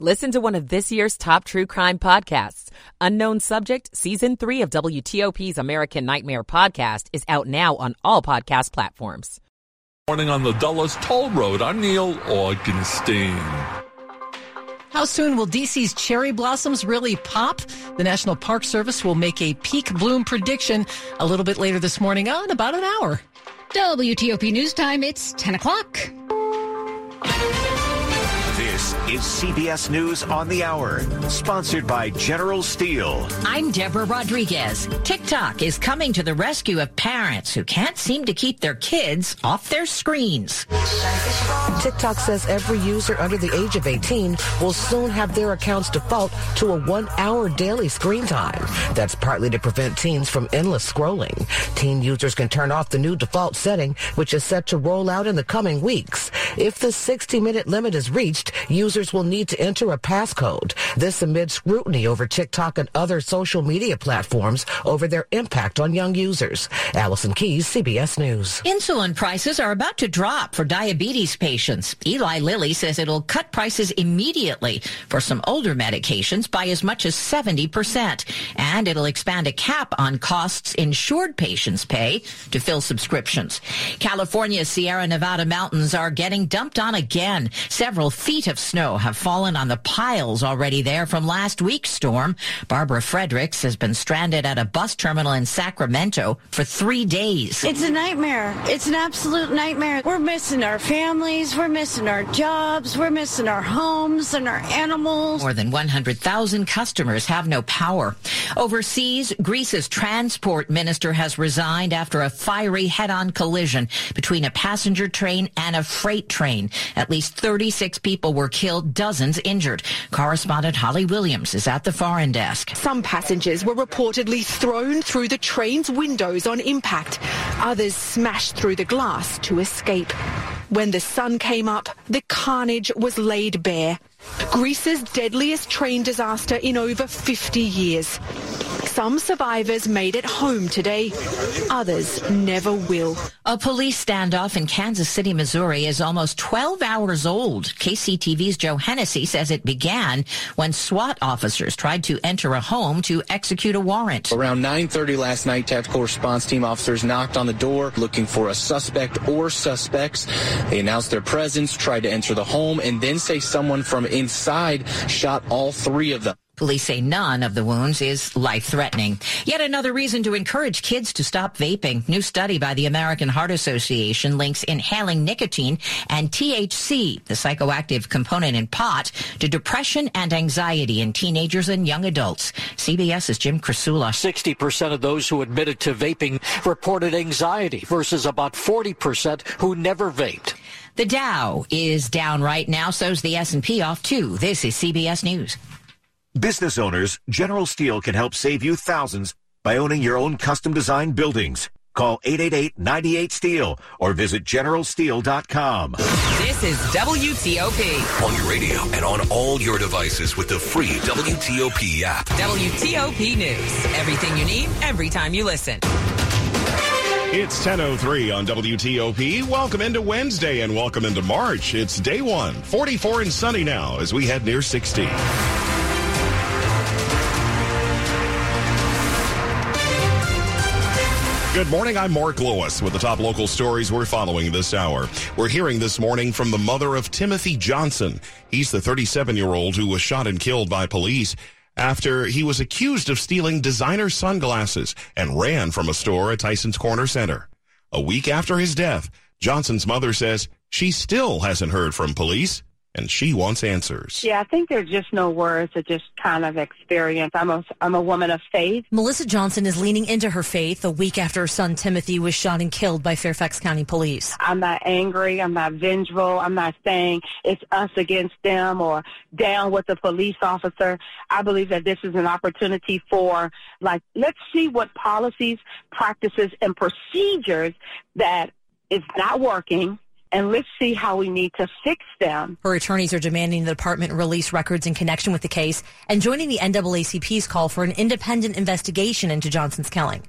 Listen to one of this year's top true crime podcasts. Unknown Subject, Season 3 of WTOP's American Nightmare podcast is out now on all podcast platforms. Morning on the Dulles Toll Road. I'm Neil Augenstein. How soon will DC's cherry blossoms really pop? The National Park Service will make a peak bloom prediction a little bit later this morning on about an hour. WTOP News Time, it's 10 o'clock. This is CBS News on the Hour, sponsored by General Steel. I'm Deborah Rodriguez. TikTok is coming to the rescue of parents who can't seem to keep their kids off their screens. TikTok says every user under the age of 18 will soon have their accounts default to a one hour daily screen time. That's partly to prevent teens from endless scrolling. Teen users can turn off the new default setting, which is set to roll out in the coming weeks. If the 60 minute limit is reached, users will need to enter a passcode. This amid scrutiny over TikTok and other social media platforms over their impact on young users. Allison Keyes, CBS News. Insulin prices are about to drop for diabetes patients. Eli Lilly says it'll cut prices immediately for some older medications by as much as 70%. And it'll expand a cap on costs insured patients pay to fill subscriptions. California's Sierra Nevada mountains are getting dumped on again. Several feet of snow have fallen on the piles already there from last week's storm. Barbara Fredericks has been stranded at a bus terminal in Sacramento for three days. It's a nightmare. It's an absolute nightmare. We're missing our families. We're missing our jobs. We're missing our homes and our animals. More than 100,000 customers have no power. Overseas, Greece's transport minister has resigned after a fiery head-on collision between a passenger train and a freight train. At least 36 people were killed, dozens injured. Correspondent Holly Williams is at the foreign desk. Some passengers were reportedly thrown through the train's windows on impact. Others smashed through the glass to escape. When the sun came up, the carnage was laid bare. Greece's deadliest train disaster in over 50 years. Some survivors made it home today. Others never will. A police standoff in Kansas City, Missouri is almost 12 hours old. KCTV's Joe Hennessy says it began when SWAT officers tried to enter a home to execute a warrant. Around 9.30 last night, tactical response team officers knocked on the door looking for a suspect or suspects. They announced their presence, tried to enter the home, and then say someone from inside shot all three of them. Police say none of the wounds is life-threatening. Yet another reason to encourage kids to stop vaping. New study by the American Heart Association links inhaling nicotine and THC, the psychoactive component in pot, to depression and anxiety in teenagers and young adults. CBS's Jim Krasula. 60% of those who admitted to vaping reported anxiety versus about 40% who never vaped. The Dow is down right now, so's the S&P off too. This is CBS News. Business owners, General Steel can help save you thousands by owning your own custom designed buildings. Call 888-98-STEEL or visit generalsteel.com. This is WTOP. On your radio and on all your devices with the free WTOP app. WTOP News. Everything you need, every time you listen. It's 10.03 on WTOP. Welcome into Wednesday and welcome into March. It's day one, 44 and sunny now as we head near 60. Good morning. I'm Mark Lewis with the top local stories we're following this hour. We're hearing this morning from the mother of Timothy Johnson. He's the 37 year old who was shot and killed by police after he was accused of stealing designer sunglasses and ran from a store at Tyson's Corner Center. A week after his death, Johnson's mother says she still hasn't heard from police and she wants answers. Yeah, I think there's just no words to just kind of experience. I'm a I'm a woman of faith. Melissa Johnson is leaning into her faith a week after her son Timothy was shot and killed by Fairfax County Police. I'm not angry. I'm not vengeful. I'm not saying it's us against them or down with the police officer. I believe that this is an opportunity for like let's see what policies, practices, and procedures that is not working and let's see how we need to fix them. Her attorneys are demanding the department release records in connection with the case and joining the NAACP's call for an independent investigation into Johnson's killing.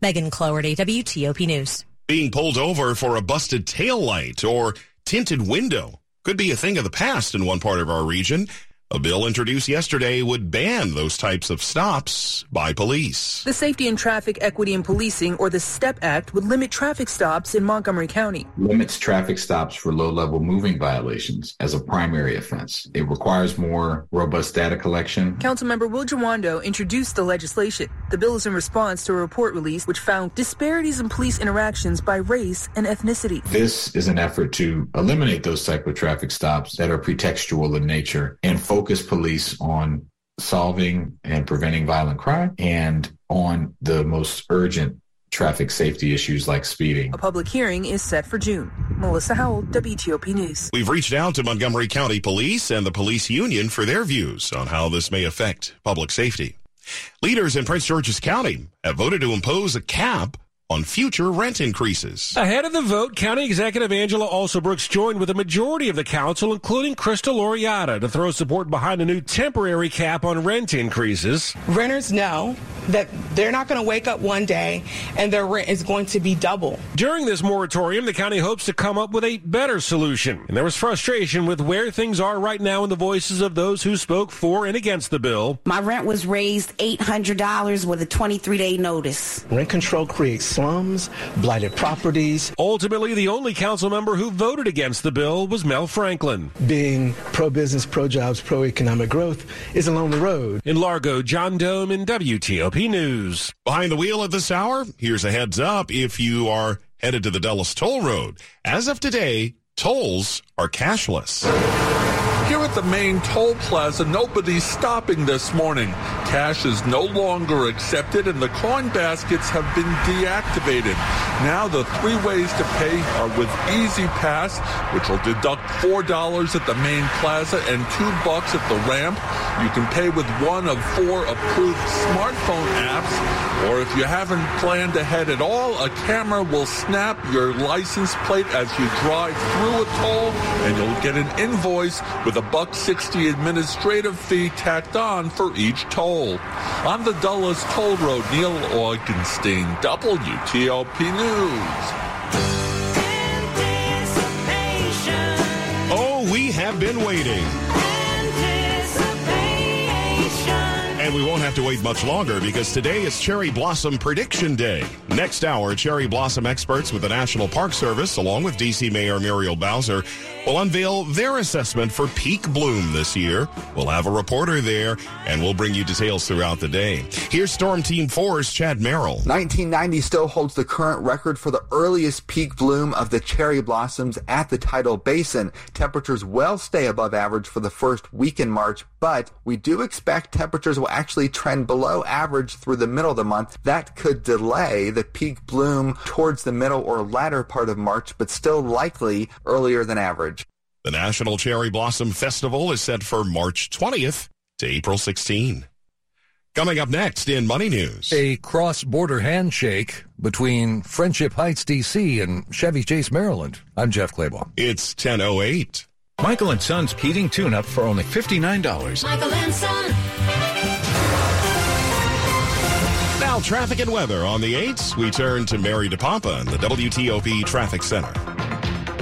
Megan Cloherty, WTOP News. Being pulled over for a busted tail light or tinted window could be a thing of the past in one part of our region. A bill introduced yesterday would ban those types of stops by police. The Safety and Traffic Equity and Policing, or the STEP Act, would limit traffic stops in Montgomery County. Limits traffic stops for low-level moving violations as a primary offense. It requires more robust data collection. Councilmember Will Jawando introduced the legislation. The bill is in response to a report released which found disparities in police interactions by race and ethnicity. This is an effort to eliminate those type of traffic stops that are pretextual in nature and focus focus police on solving and preventing violent crime and on the most urgent traffic safety issues like speeding. A public hearing is set for June. Melissa Howell, WTOP News. We've reached out to Montgomery County Police and the police union for their views on how this may affect public safety. Leaders in Prince George's County have voted to impose a cap on future rent increases. Ahead of the vote, County Executive Angela Alsobrooks joined with a majority of the council, including Crystal Loriata, to throw support behind a new temporary cap on rent increases. Renters know that they're not going to wake up one day and their rent is going to be double. During this moratorium, the county hopes to come up with a better solution. And there was frustration with where things are right now in the voices of those who spoke for and against the bill. My rent was raised $800 with a 23 day notice. Rent control creates slums, blighted properties. Ultimately, the only council member who voted against the bill was Mel Franklin. Being pro business, pro jobs, pro economic growth is a lonely road. In Largo, John Domen WTOP News. Behind the wheel at this hour, here's a heads up if you are headed to the Dulles Toll Road. As of today, tolls are cashless. Here at the main toll plaza, nobody's stopping this morning. Cash is no longer accepted and the coin baskets have been deactivated. Now the three ways to pay are with Easy Pass, which will deduct $4 at the main plaza and 2 bucks at the ramp. You can pay with one of four approved smartphone apps, or if you haven't planned ahead at all, a camera will snap your license plate as you drive through a toll and you'll get an invoice with a buck 60 administrative fee tacked on for each toll. On the Dulles Toll Road, Neil Augenstein, WTOP News. Oh, we have been waiting. And we won't have to wait much longer because today is Cherry Blossom Prediction Day. Next hour, cherry blossom experts with the National Park Service, along with DC Mayor Muriel Bowser, will unveil their assessment for peak bloom this year. We'll have a reporter there, and we'll bring you details throughout the day. Here's Storm Team 4's Chad Merrill. 1990 still holds the current record for the earliest peak bloom of the cherry blossoms at the tidal basin. Temperatures will stay above average for the first week in March, but we do expect temperatures will actually trend below average through the middle of the month. That could delay the peak bloom towards the middle or latter part of March, but still likely earlier than average. The National Cherry Blossom Festival is set for March 20th to April 16. Coming up next in Money News. A cross-border handshake between Friendship Heights, D.C. and Chevy Chase, Maryland. I'm Jeff Clabaugh. It's 1008. Michael and Son's heating tune-up for only $59. Michael and Son. Now, traffic and weather on the 8s. We turn to Mary DePompa in the WTOP Traffic Center.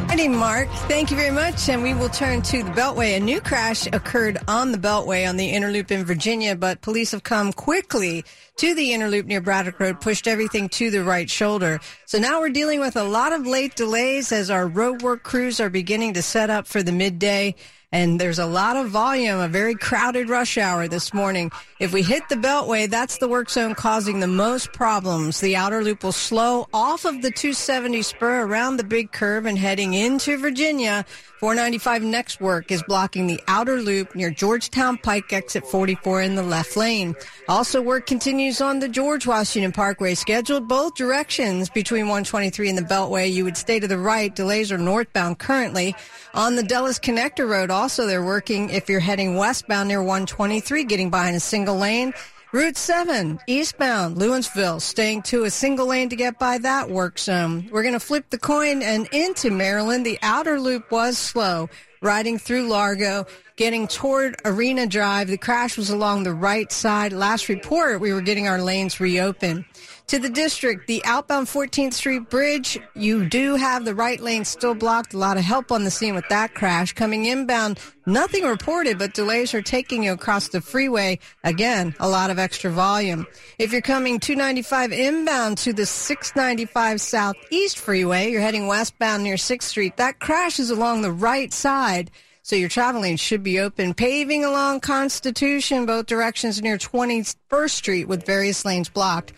Morning, Mark. Thank you very much. And we will turn to the Beltway. A new crash occurred on the Beltway on the Inner Loop in Virginia, but police have come quickly to the Inner Loop near Braddock Road, pushed everything to the right shoulder. So now we're dealing with a lot of late delays as our roadwork crews are beginning to set up for the midday. And there's a lot of volume, a very crowded rush hour this morning. If we hit the Beltway, that's the work zone causing the most problems. The outer loop will slow off of the 270 spur around the big curve and heading into Virginia. 495 next work is blocking the outer loop near Georgetown Pike exit 44 in the left lane. Also work continues on the George Washington Parkway scheduled both directions between 123 and the Beltway. You would stay to the right. Delays are northbound currently. On the Dulles Connector Road also they're working if you're heading westbound near 123 getting behind a single lane. Route 7, eastbound, Lewinsville, staying to a single lane to get by that work zone. We're going to flip the coin and into Maryland. The outer loop was slow, riding through Largo, getting toward Arena Drive. The crash was along the right side. Last report, we were getting our lanes reopened. To the district, the outbound 14th Street Bridge, you do have the right lane still blocked. A lot of help on the scene with that crash. Coming inbound, nothing reported, but delays are taking you across the freeway. Again, a lot of extra volume. If you're coming 295 inbound to the 695 Southeast Freeway, you're heading westbound near 6th Street. That crash is along the right side. So your traveling should be open. Paving along Constitution, both directions near 21st Street with various lanes blocked.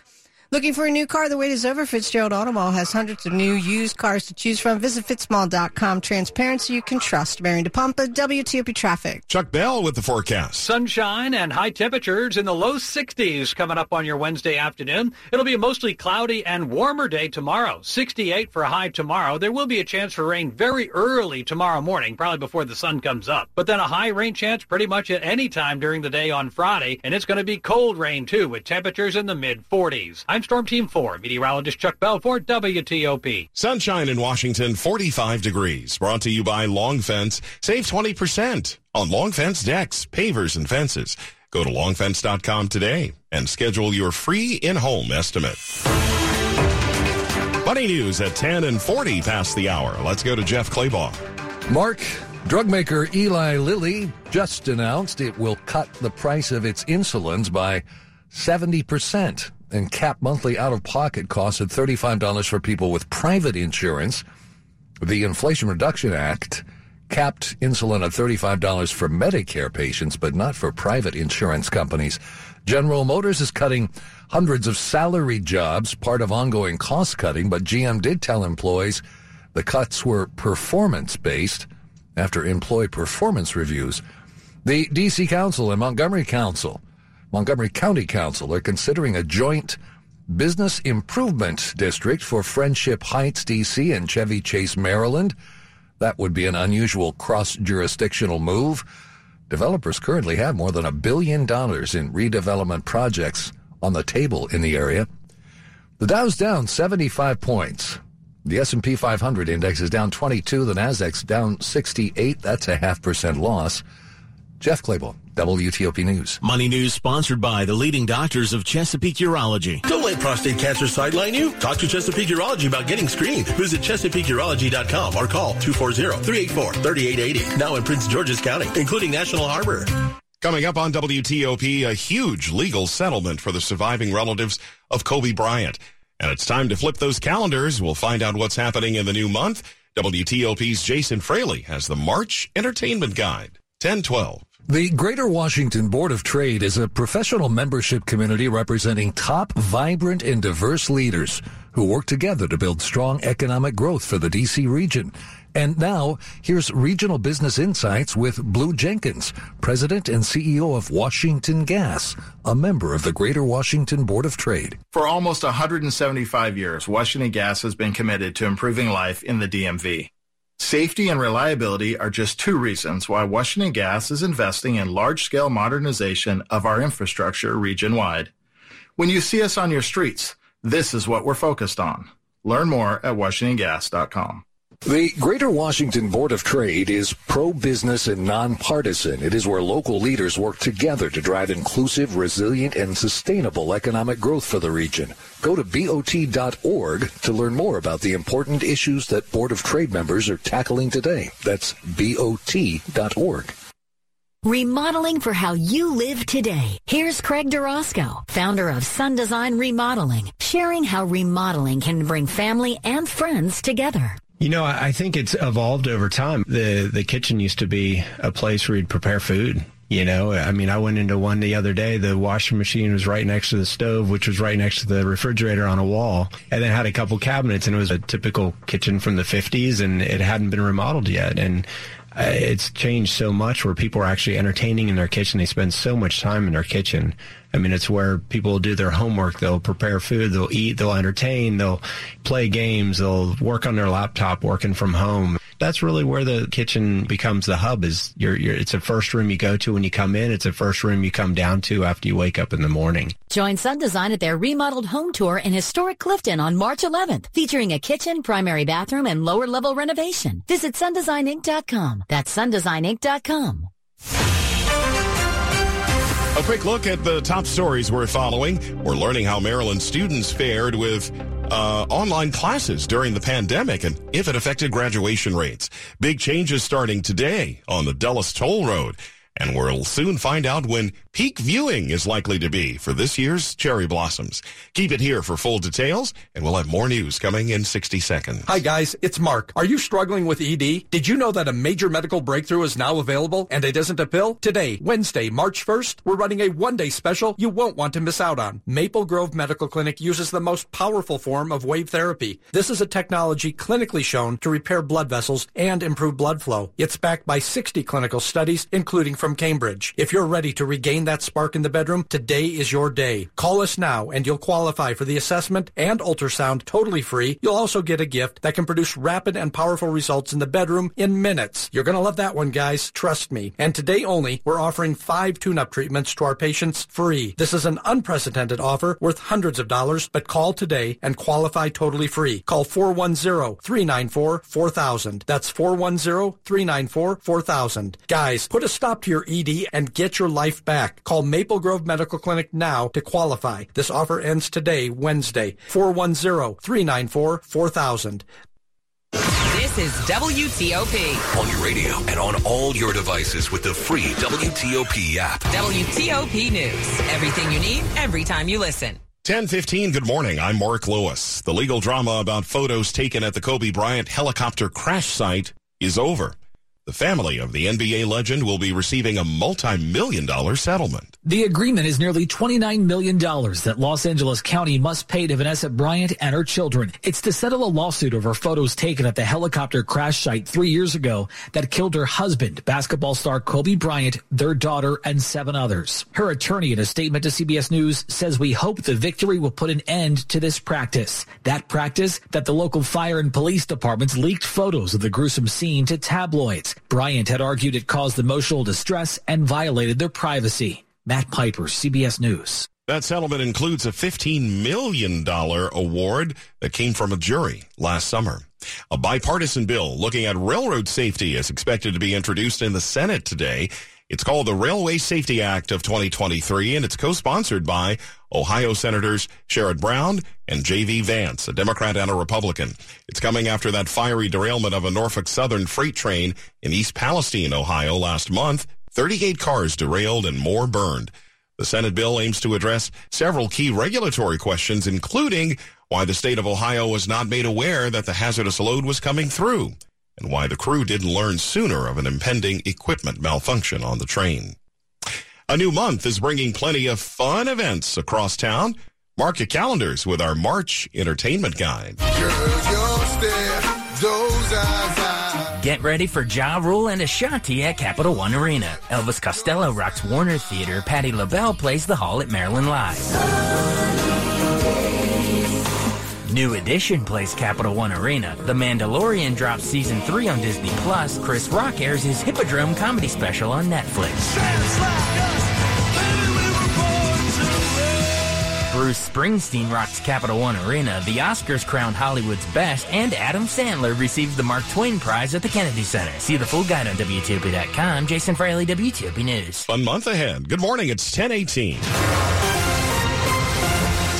Looking for a new car? The wait is over. Fitzgerald Auto Mall has hundreds of new used cars to choose from. Visit fitzmall.com. Transparency you can trust. Marion DePompa, WTOP Traffic. Chuck Bell with the forecast. Sunshine and high temperatures in the low 60s coming up on your Wednesday afternoon. It'll be a mostly cloudy and warmer day tomorrow. 68 for a high tomorrow. There will be a chance for rain very early tomorrow morning, probably before the sun comes up. But then a high rain chance pretty much at any time during the day on Friday. And it's going to be cold rain too with temperatures in the mid 40s. I'm Storm Team 4, meteorologist Chuck Bell for WTOP. Sunshine in Washington, 45 degrees. Brought to you by Long Fence. Save 20% on Long Fence decks, pavers, and fences. Go to longfence.com today and schedule your free in-home estimate. Money news at 10 and 40 past the hour. Let's go to Jeff Clabaugh. Mark, drug maker Eli Lilly just announced it will cut the price of its insulins by 70% and cap monthly out of pocket costs at $35 for people with private insurance. The Inflation Reduction Act capped insulin at $35 for Medicare patients, but not for private insurance companies. General Motors is cutting hundreds of salary jobs, part of ongoing cost cutting, but GM did tell employees the cuts were performance based after employee performance reviews. The DC Council and Montgomery Council, Montgomery County Council are considering a joint business improvement district for Friendship Heights, DC and Chevy Chase, Maryland. That would be an unusual cross jurisdictional move. Developers currently have more than a billion dollars in redevelopment projects on the table in the area. The Dow's down 75 points. The S&P 500 index is down 22. The Nasdaq's down 68. That's a half percent loss. Jeff Clabaugh, WTOP News. Money News sponsored by the leading doctors of Chesapeake Urology. Don't let prostate cancer sideline you. Talk to Chesapeake Urology about getting screened. Visit ChesapeakeUrology.com or call 240-384-3880. Now in Prince George's County, including National Harbor. Coming up on WTOP, a huge legal settlement for the surviving relatives of Kobe Bryant. And it's time to flip those calendars. We'll find out what's happening in the new month. WTOP's Jason Fraley has the March Entertainment Guide. 1012. The Greater Washington Board of Trade is a professional membership community representing top, vibrant, and diverse leaders who work together to build strong economic growth for the DC region. And now, here's Regional Business Insights with Blue Jenkins, President and CEO of Washington Gas, a member of the Greater Washington Board of Trade. For almost 175 years, Washington Gas has been committed to improving life in the DMV. Safety and reliability are just two reasons why Washington Gas is investing in large-scale modernization of our infrastructure region-wide. When you see us on your streets, this is what we're focused on. Learn more at washingtongas.com. The Greater Washington Board of Trade is pro-business and nonpartisan. It is where local leaders work together to drive inclusive, resilient, and sustainable economic growth for the region. Go to BOT.org to learn more about the important issues that Board of Trade members are tackling today. That's BOT.org. Remodeling for how you live today. Here's Craig Durosko, founder of Sun Design Remodeling, sharing how remodeling can bring family and friends together. You know, I think it's evolved over time. The the kitchen used to be a place where you'd prepare food. You know, I mean, I went into one the other day. The washing machine was right next to the stove, which was right next to the refrigerator on a wall, and then had a couple cabinets, and it was a typical kitchen from the 50s, and it hadn't been remodeled yet. And Uh, it's changed so much where people are actually entertaining in their kitchen. They spend so much time in their kitchen. I mean, it's where people do their homework. They'll prepare food. They'll eat. They'll entertain. They'll play games. They'll work on their laptop working from home. That's really where the kitchen becomes the hub is your, your, it's a first room you go to when you come in. It's a first room you come down to after you wake up in the morning. Join Sun Design at their remodeled home tour in historic Clifton on March 11th, featuring a kitchen, primary bathroom, and lower level renovation. Visit sundesigninc.com. That's sundesigninc.com. A quick look at the top stories we're following. We're learning how Maryland students fared with uh, online classes during the pandemic and if it affected graduation rates. Big changes starting today on the Dulles Toll Road. And we'll soon find out when peak viewing is likely to be for this year's cherry blossoms. Keep it here for full details, and we'll have more news coming in 60 seconds. Hi guys, it's Mark. Are you struggling with ED? Did you know that a major medical breakthrough is now available and it isn't a pill? Today, Wednesday, March 1st, we're running a one-day special you won't want to miss out on. Maple Grove Medical Clinic uses the most powerful form of wave therapy. This is a technology clinically shown to repair blood vessels and improve blood flow. It's backed by 60 clinical studies, including from Cambridge. If you're ready to regain that spark in the bedroom, today is your day. Call us now and you'll qualify for the assessment and ultrasound totally free. You'll also get a gift that can produce rapid and powerful results in the bedroom in minutes. You're going to love that one, guys. Trust me. And today only, we're offering five tune-up treatments to our patients free. This is an unprecedented offer worth hundreds of dollars, but call today and qualify totally free. Call 410-394-4000. That's 410-394-4000. Guys, put a stop to your ED and get your life back. Call Maple Grove Medical Clinic now to qualify. This offer ends today, Wednesday. 410-394-4000. This is WTOP. On your radio and on all your devices with the free WTOP app. WTOP News. Everything you need, every time you listen. 1015, good morning. I'm Mark Lewis. The legal drama about photos taken at the Kobe Bryant helicopter crash site is over. The family of the NBA legend will be receiving a multi-million dollar settlement. The agreement is nearly $29 million that Los Angeles County must pay to Vanessa Bryant and her children. It's to settle a lawsuit over photos taken at the helicopter crash site three years ago that killed her husband, basketball star Kobe Bryant, their daughter, and seven others. Her attorney in a statement to CBS News says we hope the victory will put an end to this practice. That practice that the local fire and police departments leaked photos of the gruesome scene to tabloids. Bryant had argued it caused emotional distress and violated their privacy. Matt Piper, CBS News. That settlement includes a $15 million award that came from a jury last summer. A bipartisan bill looking at railroad safety is expected to be introduced in the Senate today. It's called the Railway Safety Act of 2023, and it's co-sponsored by Ohio Senators Sherrod Brown and J.D. Vance, a Democrat and a Republican. It's coming after that fiery derailment of a Norfolk Southern freight train in East Palestine, Ohio last month. 38 cars derailed and more burned. The Senate bill aims to address several key regulatory questions, including why the state of Ohio was not made aware that the hazardous load was coming through and why the crew didn't learn sooner of an impending equipment malfunction on the train. A new month is bringing plenty of fun events across town. Mark your calendars with our March entertainment guide. Get ready for Ja Rule and Ashanti at Capital One Arena. Elvis Costello rocks Warner Theater. Patti LaBelle plays the hall at Maryland Live. New Edition plays Capital One Arena. The Mandalorian drops season 3 on Disney Plus. Chris Rock airs his Hippodrome comedy special on Netflix. Bruce Springsteen rocks Capital One Arena. The Oscars crown Hollywood's best, and Adam Sandler receives the Mark Twain Prize at the Kennedy Center. See the full guide on WTOP.com. Jason Fraley, WTOP News. Fun month ahead. Good morning. It's 1018.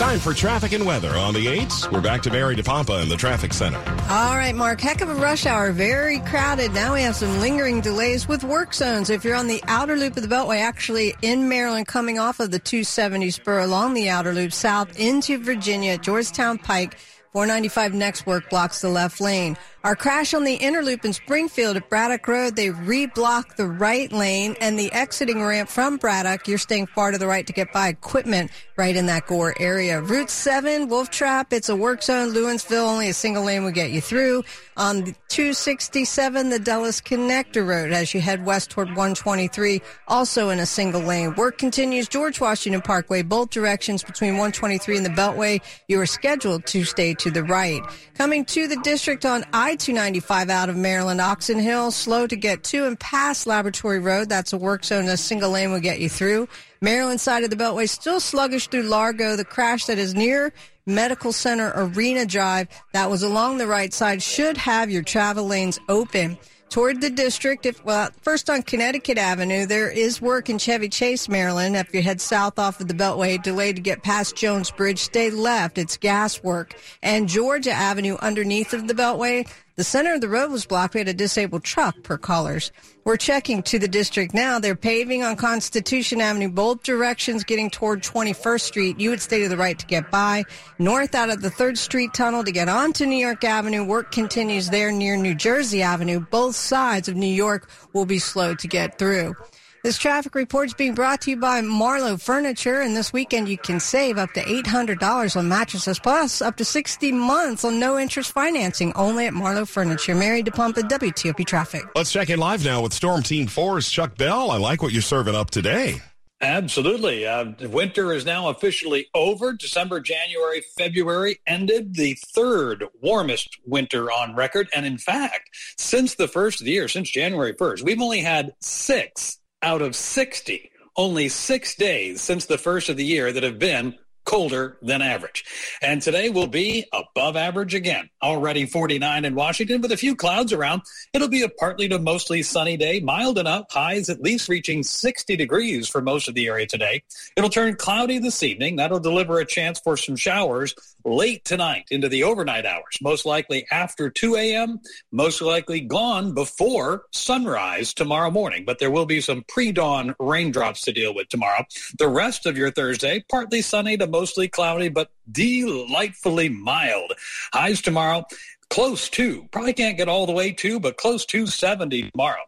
Time for traffic and weather on the 8s. We're back to Mary DePompa in the traffic center. All right, Mark. Heck of a rush hour. Very crowded. Now we have some lingering delays with work zones. If you're on the outer loop of the Beltway, actually in Maryland, coming off of the 270 spur along the outer loop south into Virginia, Georgetown Pike, 495 next work blocks the left lane. Our crash on the inner loop in Springfield at Braddock Road, they reblocked the right lane and the exiting ramp from Braddock. You're staying far to the right to get by equipment right in that Gore area. Route 7, Wolf Trap, it's a work zone. Lewinsville, only a single lane will get you through. On the 267, the Dulles Connector Road as you head west toward 123, also in a single lane. Work continues George Washington Parkway, both directions between 123 and the Beltway. You are scheduled to stay to the right. Coming to the district on I 295 out of Maryland, Oxon Hill, slow to get to and past Laboratory Road. That's a work zone. A single lane will get you through. Maryland side of the Beltway still sluggish through Largo. The crash that is near Medical Center Arena Drive that was along the right side should have your travel lanes open. Toward the district. If well, first on Connecticut Avenue, there is work in Chevy Chase, Maryland. If you head south off of the Beltway, delayed to get past Jones Bridge, stay left. It's gas work. And Georgia Avenue underneath of the Beltway, the center of the road was blocked. We had a disabled truck per callers. We're checking to the district now. They're paving on Constitution Avenue, both directions getting toward 21st Street. You would stay to the right to get by. North out of the 3rd Street tunnel to get onto New York Avenue. Work continues there near New Jersey Avenue. Both sides of New York will be slow to get through. This traffic report is being brought to you by Marlowe Furniture, and this weekend you can save up to $800 on mattresses, plus up to 60 months on no interest financing, only at Marlowe Furniture. Mary DePompa, WTOP Traffic. Let's check in live now with Storm Team 4's Chuck Bell. I like what you're serving up today. Absolutely. Uh, winter is now officially over. December, January, February ended the third warmest winter on record. And in fact, since the first of the year, since January 1st, we've only had six out of 60, only six days since the first of the year that have been colder than average. And today will be above average again. Already 49 in Washington with a few clouds around. It'll be a partly to mostly sunny day, mild enough, highs at least reaching 60 degrees for most of the area today. It'll turn cloudy this evening. That'll deliver a chance for some showers late tonight into the overnight hours, most likely after 2 a.m., most likely gone before sunrise tomorrow morning. But there will be some pre-dawn raindrops to deal with tomorrow. The rest of your Thursday, partly sunny to mostly cloudy, but delightfully mild. Highs tomorrow, close to, probably can't get all the way to, but close to 70 tomorrow.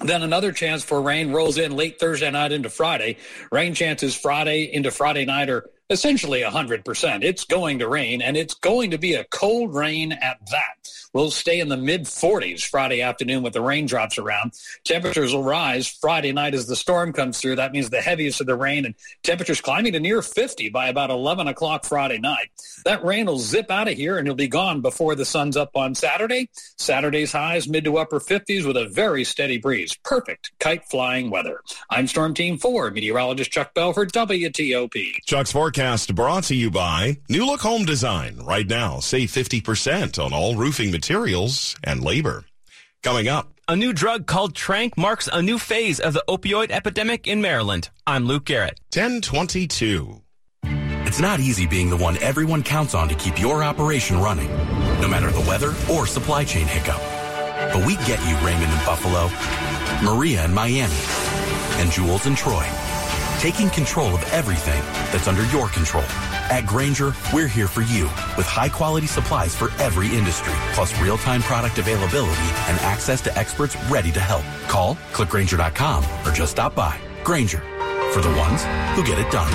Then another chance for rain rolls in late Thursday night into Friday. Rain chances Friday into Friday night are essentially 100%. It's going to rain, and it's going to be a cold rain at that. We'll stay in the mid 40s Friday afternoon with the raindrops around. Temperatures will rise Friday night as the storm comes through. That means the heaviest of the rain and temperatures climbing to near 50 by about 11 o'clock Friday night. That rain will zip out of here and it'll be gone before the sun's up on Saturday. Saturday's highs mid to upper 50s with a very steady breeze. Perfect kite flying weather. I'm Storm Team 4, meteorologist Chuck Bell for WTOP. Chuck's forecast brought to you by New Look Home Design. Right now, save 50% on all roofing materials and labor. Coming up, a new drug called Tranq marks a new phase of the opioid epidemic in Maryland. I'm Luke Garrett. 1022. It's not easy being the one everyone counts on to keep your operation running, no matter the weather or supply chain hiccup. But we get you, Raymond in Buffalo, Maria in Miami, and Jules in Troy, taking control of everything that's under your control. At Grainger, we're here for you with high quality supplies for every industry, plus real time product availability and access to experts ready to help. Call, clickgrainger.com, or just stop by. Grainger, for the ones who get it done.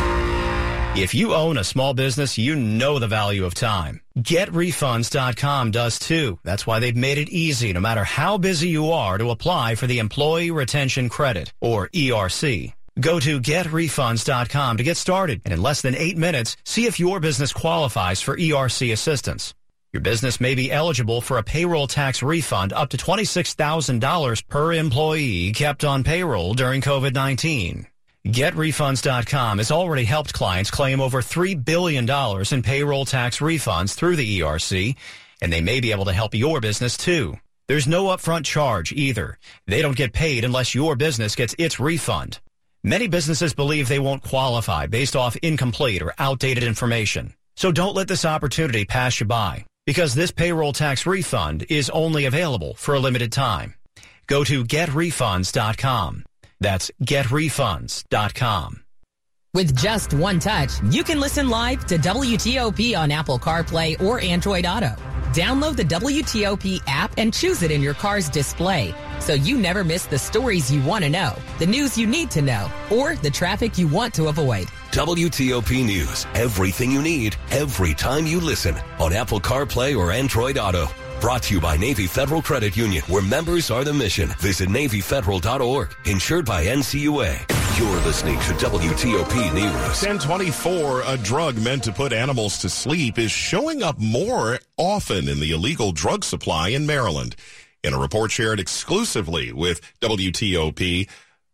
If you own a small business, you know the value of time. GetRefunds.com does too. That's why they've made it easy, no matter how busy you are, to apply for the Employee Retention Credit, or ERC. Go to getrefunds.com to get started and in less than eight minutes, see if your business qualifies for ERC assistance. Your business may be eligible for a payroll tax refund up to $26,000 per employee kept on payroll during COVID-19. GetRefunds.com has already helped clients claim over $3 billion in payroll tax refunds through the ERC, and they may be able to help your business too. There's no upfront charge either. They don't get paid unless your business gets its refund. Many businesses believe they won't qualify based off incomplete or outdated information. So don't let this opportunity pass you by because this payroll tax refund is only available for a limited time. Go to getrefunds.com. That's getrefunds.com. With just one touch, you can listen live to WTOP on Apple CarPlay or Android Auto. Download the WTOP app and choose it in your car's display so you never miss the stories you want to know, the news you need to know, or the traffic you want to avoid. WTOP News. Everything you need, every time you listen on Apple CarPlay or Android Auto. Brought to you by Navy Federal Credit Union, where members are the mission. Visit NavyFederal.org. Insured by NCUA. You're listening to WTOP News. 1024, a drug meant to put animals to sleep, is showing up more often in the illegal drug supply in Maryland. In a report shared exclusively with WTOP,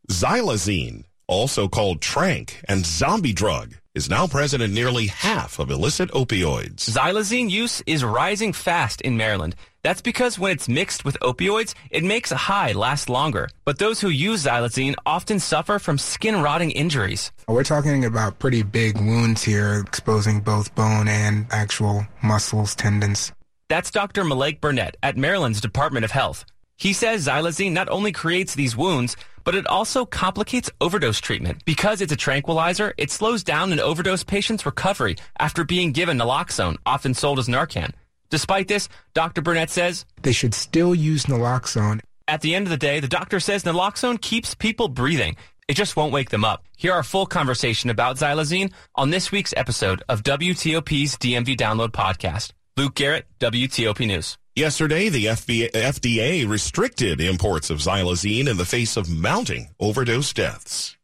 xylazine, also called tranq and zombie drug, is now present in nearly half of illicit opioids. Xylazine use is rising fast in Maryland. That's because when it's mixed with opioids, it makes a high last longer. But those who use xylazine often suffer from skin rotting injuries. We're talking about pretty big wounds here, exposing both bone and actual muscles, tendons. That's Dr. Malik Burnett at Maryland's Department of Health. He says xylazine not only creates these wounds, but it also complicates overdose treatment. Because it's a tranquilizer, it slows down an overdose patient's recovery after being given naloxone, often sold as Narcan. Despite this, Dr. Burnett says they should still use naloxone. At the end of the day, the doctor says naloxone keeps people breathing. It just won't wake them up. Hear our full conversation about xylazine on this week's episode of WTOP's DMV Download Podcast. Luke Garrett, WTOP News. Yesterday, the FDA restricted imports of xylazine in the face of mounting overdose deaths.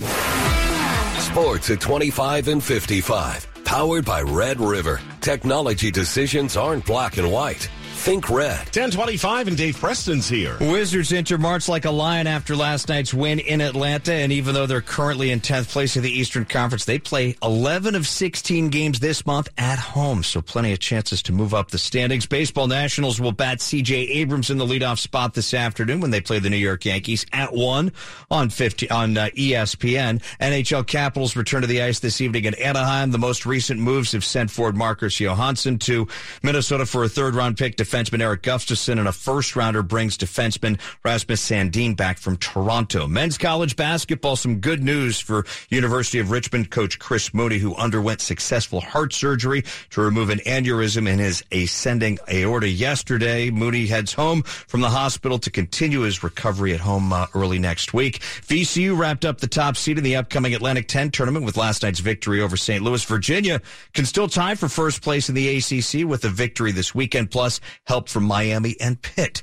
Sports at 25 and 55. Powered by Red River. Technology decisions aren't black and white. Think red. 1025 and Dave Preston's here. Wizards enter March like a lion after last night's win in Atlanta. And even though they're currently in 10th place in the Eastern Conference, they play 11 of 16 games this month at home. So plenty of chances to move up the standings. Baseball Nationals will bat CJ Abrams in the leadoff spot this afternoon when they play the New York Yankees at 1 on 50 on uh, ESPN. NHL Capitals return to the ice this evening in Anaheim. The most recent moves have sent forward Marcus Johansson to Minnesota for a third round pick to defenseman Eric Gustafsson and a first rounder brings defenseman Rasmus Sandin back from Toronto. Men's college basketball, some good news for University of Richmond coach Chris Mooney, who underwent successful heart surgery to remove an aneurysm in his ascending aorta yesterday. Mooney heads home from the hospital to continue his recovery at home uh, early next week. VCU wrapped up the top seed in the upcoming Atlantic 10 tournament with last night's victory over St. Louis. Virginia can still tie for first place in the ACC with a victory this weekend. Plus, help from Miami and Pitt.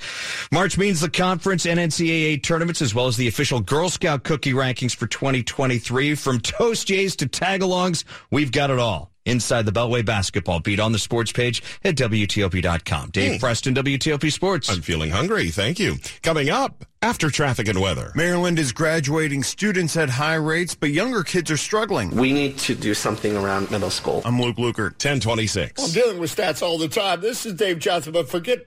March means the conference and NCAA tournaments, as well as the official Girl Scout cookie rankings for 2023. From Toast Jays to tagalongs, we've got it all. Inside the Beltway basketball beat on the sports page at WTOP.com. Dave hey. Preston, WTOP Sports. I'm feeling hungry. Thank you. Coming up after traffic and weather. Maryland is graduating students at high rates, but younger kids are struggling. We need to do something around middle school. I'm Luke Lukert, 1026. I'm dealing with stats all the time. This is Dave Johnson, but forget